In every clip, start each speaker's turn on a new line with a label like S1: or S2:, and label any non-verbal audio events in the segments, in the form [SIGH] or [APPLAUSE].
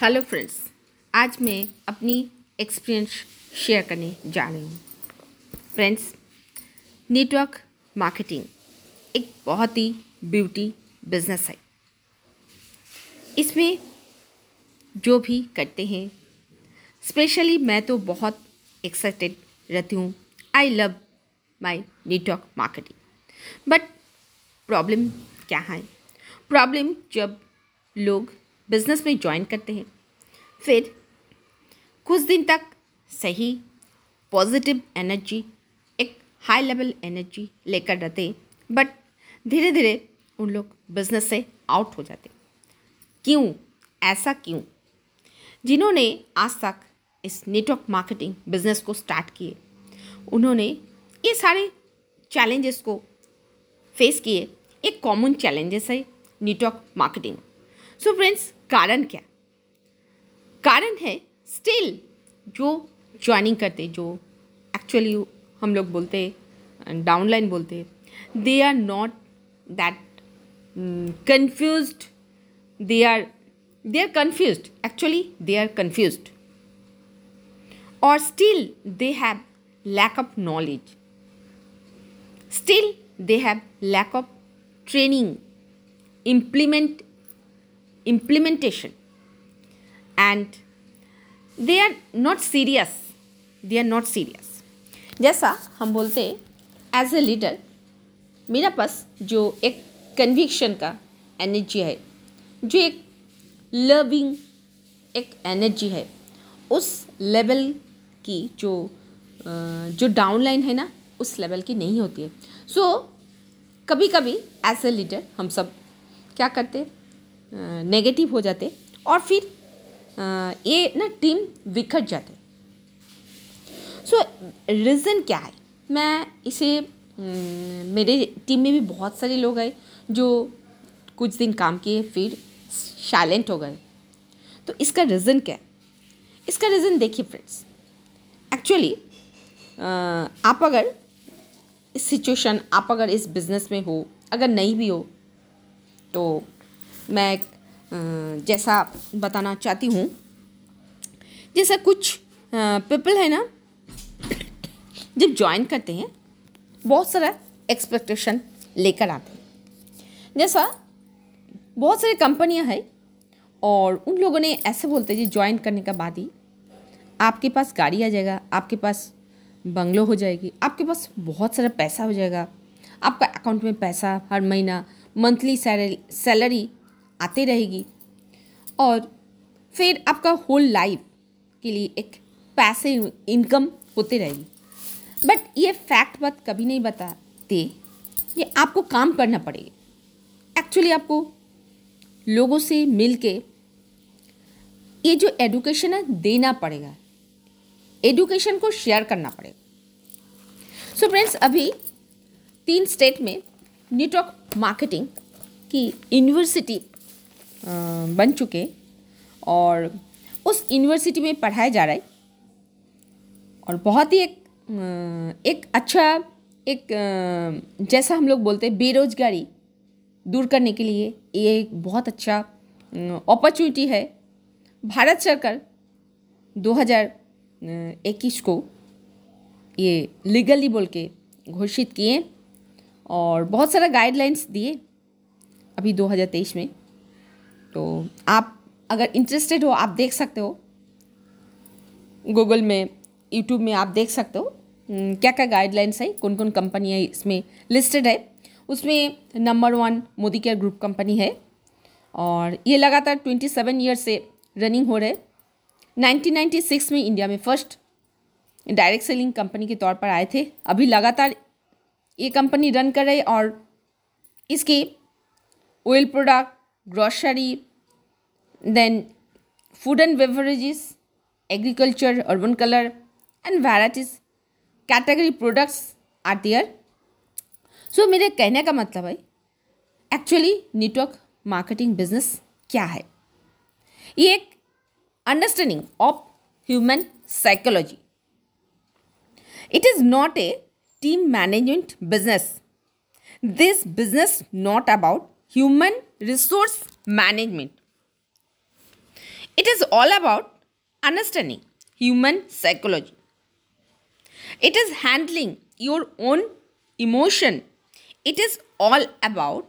S1: Hello friends, आज मैं अपनी एक्सपीरियंस शेयर करने जा रही हूँ। फ्रेंड्स नेटवर्क मार्केटिंग एक बहुत ही ब्यूटी बिज़नेस है। इसमें जो भी करते हैं स्पेशली मैं तो बहुत एक्साइटेड रहती हूँ। I love my network marketing but problem क्या है? प्रॉब्लम जब लोग बिज़नेस में ज्वाइन करते हैं। फिर, कुछ दिन तक सही पॉजिटिव एनर्जी एक हाई लेवल एनर्जी लेकर रहते बट धीरे धीरे उन लोग बिज़नेस से आउट हो जाते क्यों? ऐसा क्यों? जिन्होंने आज तक इस नेटवर्क मार्केटिंग बिज़नेस को स्टार्ट किए, उन्होंने ये सारे चैलेंजेस को फेस किए। एक कॉमन चैलेंजेस है नेटवर्क मार्केटिंग सो फ्रेंड्स कारण क्या? कारण है स्टिल जो ज्वाइनिंग करते, जो एक्चुअली हम लोग बोलते डाउनलाइन बोलते they are not that confuse they are they are confuse actually they are confuse और still they have lack of knowledge. Still they have lack of training. Implement implementation. And they are not serious. They are not serious. जैसा हम बोलते हैं as a leader मेरा पास जो एक conviction का energy है जो एक लविंग एक एनर्जी है उस लेवल की जो जो डाउनलाइन है ना उस लेवल की नहीं होती है। सो so, कभी कभी एज ए लीडर हम सब क्या करते? नेगेटिव हो जाते और फिर ये ना टीम बिखर जाते। सो रीज़न क्या है? मैं इसे मेरे टीम में भी बहुत सारे लोग आए जो कुछ दिन काम किए, फिर साइलेंट हो गए। तो इसका रीज़न क्या है? इसका रीज़न देखिए फ्रेंड्स एक्चुअली आप अगर इस सिचुएशन आप अगर इस बिज़नेस में हो, अगर नहीं भी हो तो मैं जैसा बताना चाहती हूँ, जैसा कुछ पीपल है ना, जब ज्वाइन करते हैं, बहुत सारा एक्सपेक्टेशन लेकर आते हैं। जैसा बहुत सारी कंपनियाँ हैं, और उन लोगों ने ऐसे बोलते हैं, जी ज्वाइन करने के बाद ही आपके पास गाड़ी आ जाएगा, आपके पास बंगलो हो जाएगी, आपके पास बहुत सारा पैसा हो जाएगा, आपका अकाउंट में पैसा हर महीना मंथली सैलरी आती रहेगी। और फिर आपका होल लाइफ के लिए एक पैसे इनकम होती रहेगी। बट ये फैक्ट बात कभी नहीं बताते। ये आपको काम करना पड़ेगा। एक्चुअली आपको लोगों से मिल के ये जो एडुकेशन है देना पड़ेगा। एडुकेशन को शेयर करना पड़ेगा। सो फ्रेंड्स अभी तीन स्टेट में नेटवर्क मार्केटिंग की यूनिवर्सिटी बन चुके और उस यूनिवर्सिटी में पढ़ाया जा रहा है और बहुत ही एक एक अच्छा एक जैसा हम लोग बोलते हैं बेरोजगारी दूर करने के लिए ये एक बहुत अच्छा अपॉर्चुनिटी है। भारत सरकार 2000 इक्कीस को ये लीगली बोल के घोषित किए और बहुत सारा गाइडलाइंस दिए अभी 2023 में। तो आप अगर इंटरेस्टेड हो, आप देख सकते हो। गूगल में यूट्यूब में आप देख सकते हो। क्या क्या गाइडलाइंस है कौन कौन कंपनियाँ इसमें लिस्टेड है। उसमें number one Modi care group company है। और ये लगातार ट्वेंटी सेवन ईयर से रनिंग हो रहे 1996 में इंडिया में फ़र्स्ट डायरेक्ट सेलिंग कंपनी के तौर पर आए थे। अभी लगातार ये कंपनी रन कर रही और इसके oil product grocery then food and beverages agriculture urban colour and varieties category products are there so मेरे कहने का मतलब है एक्चुअली नेटवर्क मार्केटिंग बिज़नेस क्या है ये एक understanding of human psychology. It is not a team management business. This business not about human resource management. It is all about understanding human psychology. It is handling your own emotion. It is all about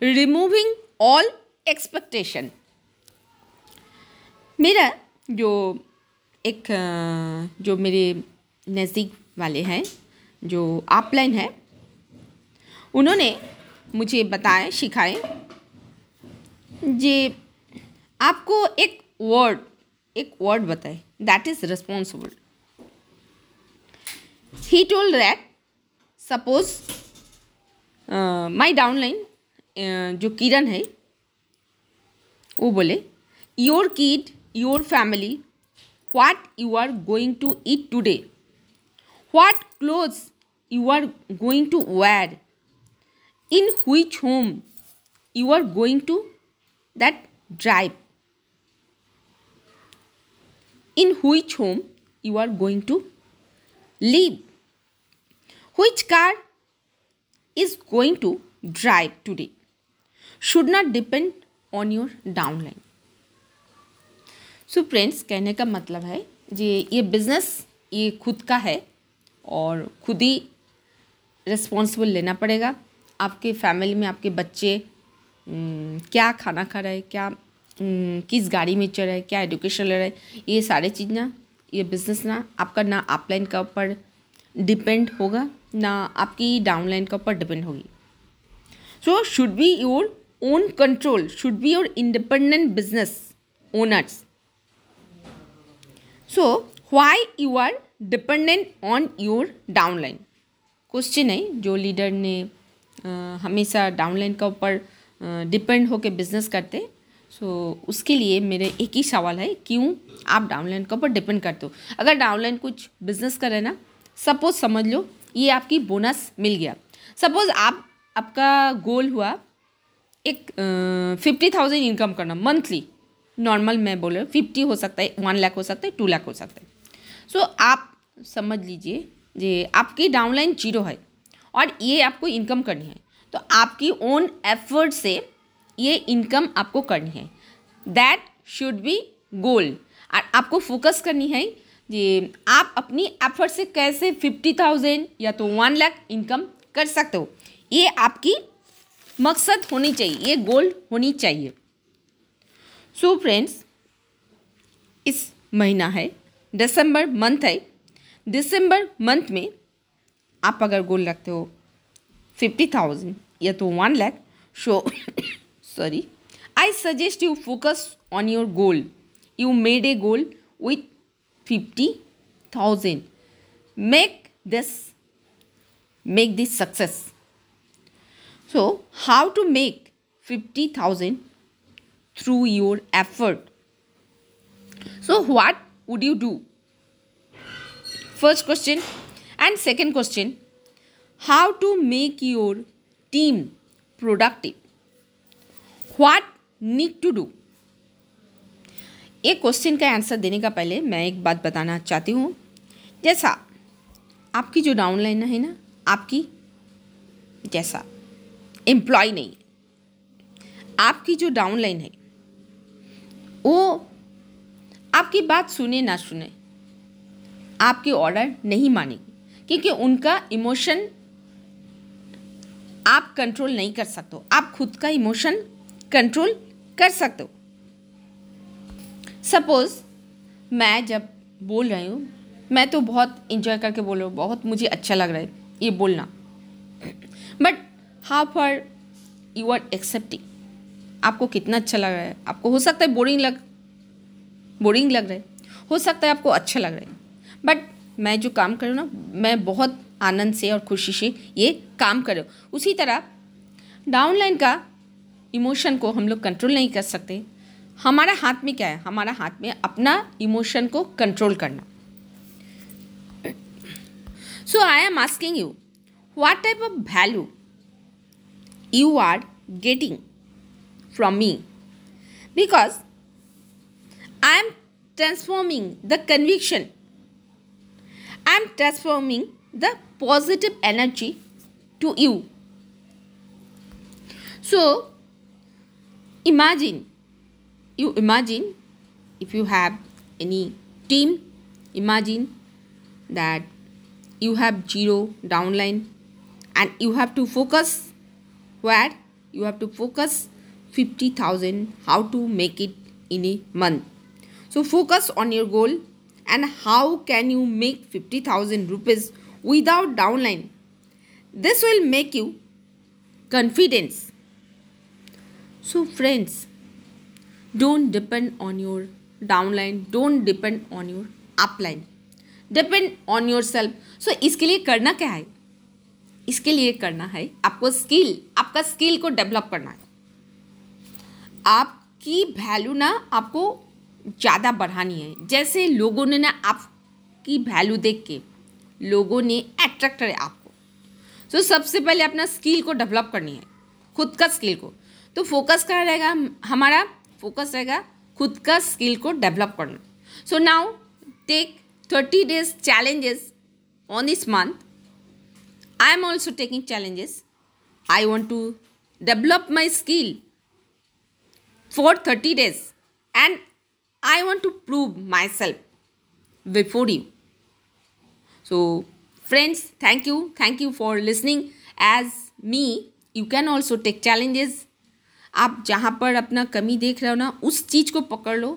S1: removing all expectation. मेरा जो एक जो मेरे नज़दीक वाले हैं जो आपलाइन है उन्होंने मुझे बताए सिखाए जी, आपको एक वर्ड एक वर्ड बताए। That is responsible he told rat suppose my downline जो किरण है, वो बोले your kid your family what you are going to eat today what clothes you are going to wear in हुई home you are going to that drive, in which home you are going to live, which car is going to drive today should not depend on your downline. so friends कहने का मतलब है जी ये business ये खुद का है और खुद ही रिस्पॉन्सिबल लेना पड़ेगा आपके फैमिली में आपके बच्चे क्या खाना खा रहा है क्या किस गाड़ी में चल रहे हैं क्या एजुकेशन ले रहा है ये सारे चीज़ ना ये बिज़नेस ना आपका ना अपलाइन के ऊपर डिपेंड होगा ना आपकी डाउनलाइन के ऊपर डिपेंड होगी। So should be your own control should be your independent business owners so why you are dependent on your downline question है जो लीडर ने आ, हमेशा डाउनलाइन के ऊपर डिपेंड होकर बिज़नेस करते। सो so, उसके लिए मेरे एक ही सवाल है क्यों आप डाउनलाइन के ऊपर डिपेंड करते हो? अगर डाउनलाइन कुछ बिज़नेस करे ना सपोज़ समझ लो ये आपकी बोनस मिल गया। सपोज़ आप आपका गोल हुआ एक फिफ्टी थाउज़ेंड इनकम करना मंथली नॉर्मल मैं बोल रहा हूँ फिफ्टी हो सकता है वन लाख हो सकता है टू लाख हो सकता है। सो so, आप समझ लीजिए जे आपकी डाउनलाइन ज़ीरो है और ये आपको इनकम करनी है। तो आपकी ओन एफर्ट से ये इनकम आपको करनी है। दैट शुड बी गोल और आपको फोकस करनी है कि आप अपनी एफर्ट से कैसे फिफ्टी थाउज़ेंड या तो वन लाख इनकम कर सकते हो। ये आपकी मकसद होनी चाहिए, ये गोल होनी चाहिए। सो so फ्रेंड्स इस महीना है दिसंबर मंथ है। दिसंबर मंथ में आप अगर गोल रखते हो fifty thousand yeah to 1 lakh. So [COUGHS] sorry. I suggest you focus on your goal. You made a goal with 50000 make this make this success. So how to make 50000 through your effort? So what would you do? First question. And second question. How to make your team productive? What need to do? एक question का answer देने का पहले मैं एक बात बताना चाहती हूँ जैसा आपकी जो डाउनलाइन है ना, आपकी जैसा एम्प्लॉय नहीं आपकी जो डाउनलाइन है, वो आपकी बात सुने ना सुने, आपके ऑर्डर नहीं मानेगी, क्योंकि उनका इमोशन आप कंट्रोल नहीं कर सकते आप खुद का इमोशन कंट्रोल कर सकते हो। सपोज़ मैं जब बोल रही हूँ, मैं तो बहुत इंजॉय करके बोल रहा हूँ, बहुत मुझे अच्छा लग रहा है ये बोलना। But how for you are accepting आपको कितना अच्छा लग रहा है? आपको हो सकता है बोरिंग लग बोरिंग लग रहा है। हो सकता है आपको अच्छा लग रहा है। बट मैं जो काम कर रही हूँ ना, मैं बहुत आनंद से और खुशी से ये काम करो। उसी तरह डाउनलाइन का इमोशन को हम लोग कंट्रोल नहीं कर सकते। हमारा हाथ में क्या है? हमारा हाथ में अपना इमोशन को कंट्रोल करना। So I am asking you what type of value you are getting from me? Because I am transforming the conviction. I am transforming the positive energy to you. So imagine, you imagine if you have any team imagine that you have zero downline and you have to focus where you have to focus 50000 how to make it in a month so focus on your goal and how can you make 50000 rupees without downline this will make you confidence so friends don't depend on your downline don't depend on your upline depend on yourself so इसके लिए करना क्या है इसके लिए करना है आपको स्किल आपका स्किल को डेवलप करना है आपकी वैल्यू ना आपको ज़्यादा बढ़ानी है जैसे लोगों ने ना आपकी वैल्यू देख के लोगों ने अट्रैक्ट करें आपको। सो so, सबसे पहले अपना स्किल को डेवलप करनी है। खुद का स्किल को। तो फोकस कहाँ रहेगा? हमारा फोकस रहेगा खुद का स्किल को डेवलप करना। So now take thirty days challenges on this month I am also taking challenges I want to develop my skill for thirty days and I want to prove myself before you So, friends, thank you. Thank you for listening. As me, you can also take challenges. आप जहाँ पर अपना कमी देख रहे हो ना उस चीज़ को पकड़ लो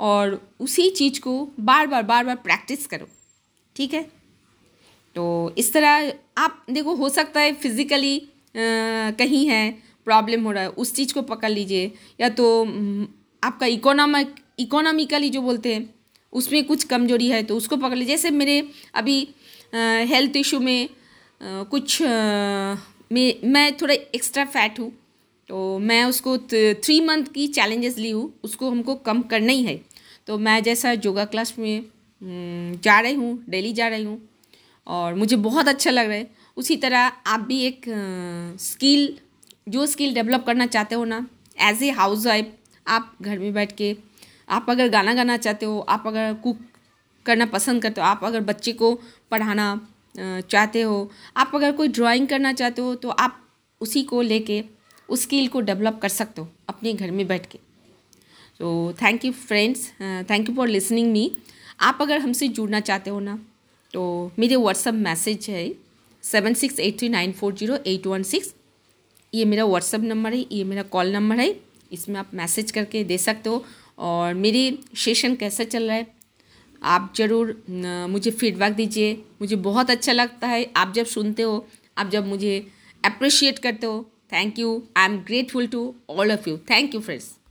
S1: और उसी चीज़ को बार बार बार बार प्रैक्टिस करो ठीक है तो इस तरह आप देखो हो सकता है फिज़िकली कहीं है प्रॉब्लम हो रहा है उस चीज़ को पकड़ लीजिए या तो आपका इकोनॉमिक इकोनॉमिकली जो बोलते हैं उसमें कुछ कमज़ोरी है तो उसको पकड़ लीजिए। जैसे मेरे अभी हेल्थ इशू में आ, कुछ आ, में मैं थोड़ा एक्स्ट्रा फैट हूँ तो मैं उसको थ्री मंथ की चैलेंजेस ली हूँ उसको हमको कम करना ही है। तो मैं जैसा योगा क्लास में जा रही हूँ डेली जा रही हूँ और मुझे बहुत अच्छा लग रहा है। उसी तरह आप भी एक स्किल जो स्किल डेवलप करना चाहते हो ना एज ए हाउस वाइफ आप घर में बैठ के आप अगर गाना गाना चाहते हो, आप अगर कुक करना पसंद करते हो, आप अगर बच्चे को पढ़ाना चाहते हो, आप अगर कोई ड्राइंग करना चाहते हो तो आप उसी को लेके, उस स्किल को डेवलप कर सकते हो अपने घर में बैठ के। So thank you friends thank you for listening me आप अगर हमसे जुड़ना चाहते हो ना तो मेरे व्हाट्सअप मैसेज है seven six eight three nine four zero eight one six ये मेरा व्हाट्सअप नंबर है, ये मेरा कॉल नंबर है, इसमें आप मैसेज करके दे सकते हो। और मेरी सेशन कैसा चल रहा है? आप ज़रूर मुझे फीडबैक दीजिए। मुझे बहुत अच्छा लगता है। आप जब सुनते हो, आप जब मुझे अप्रिशिएट करते हो thank you I am grateful to all of you thank you friends.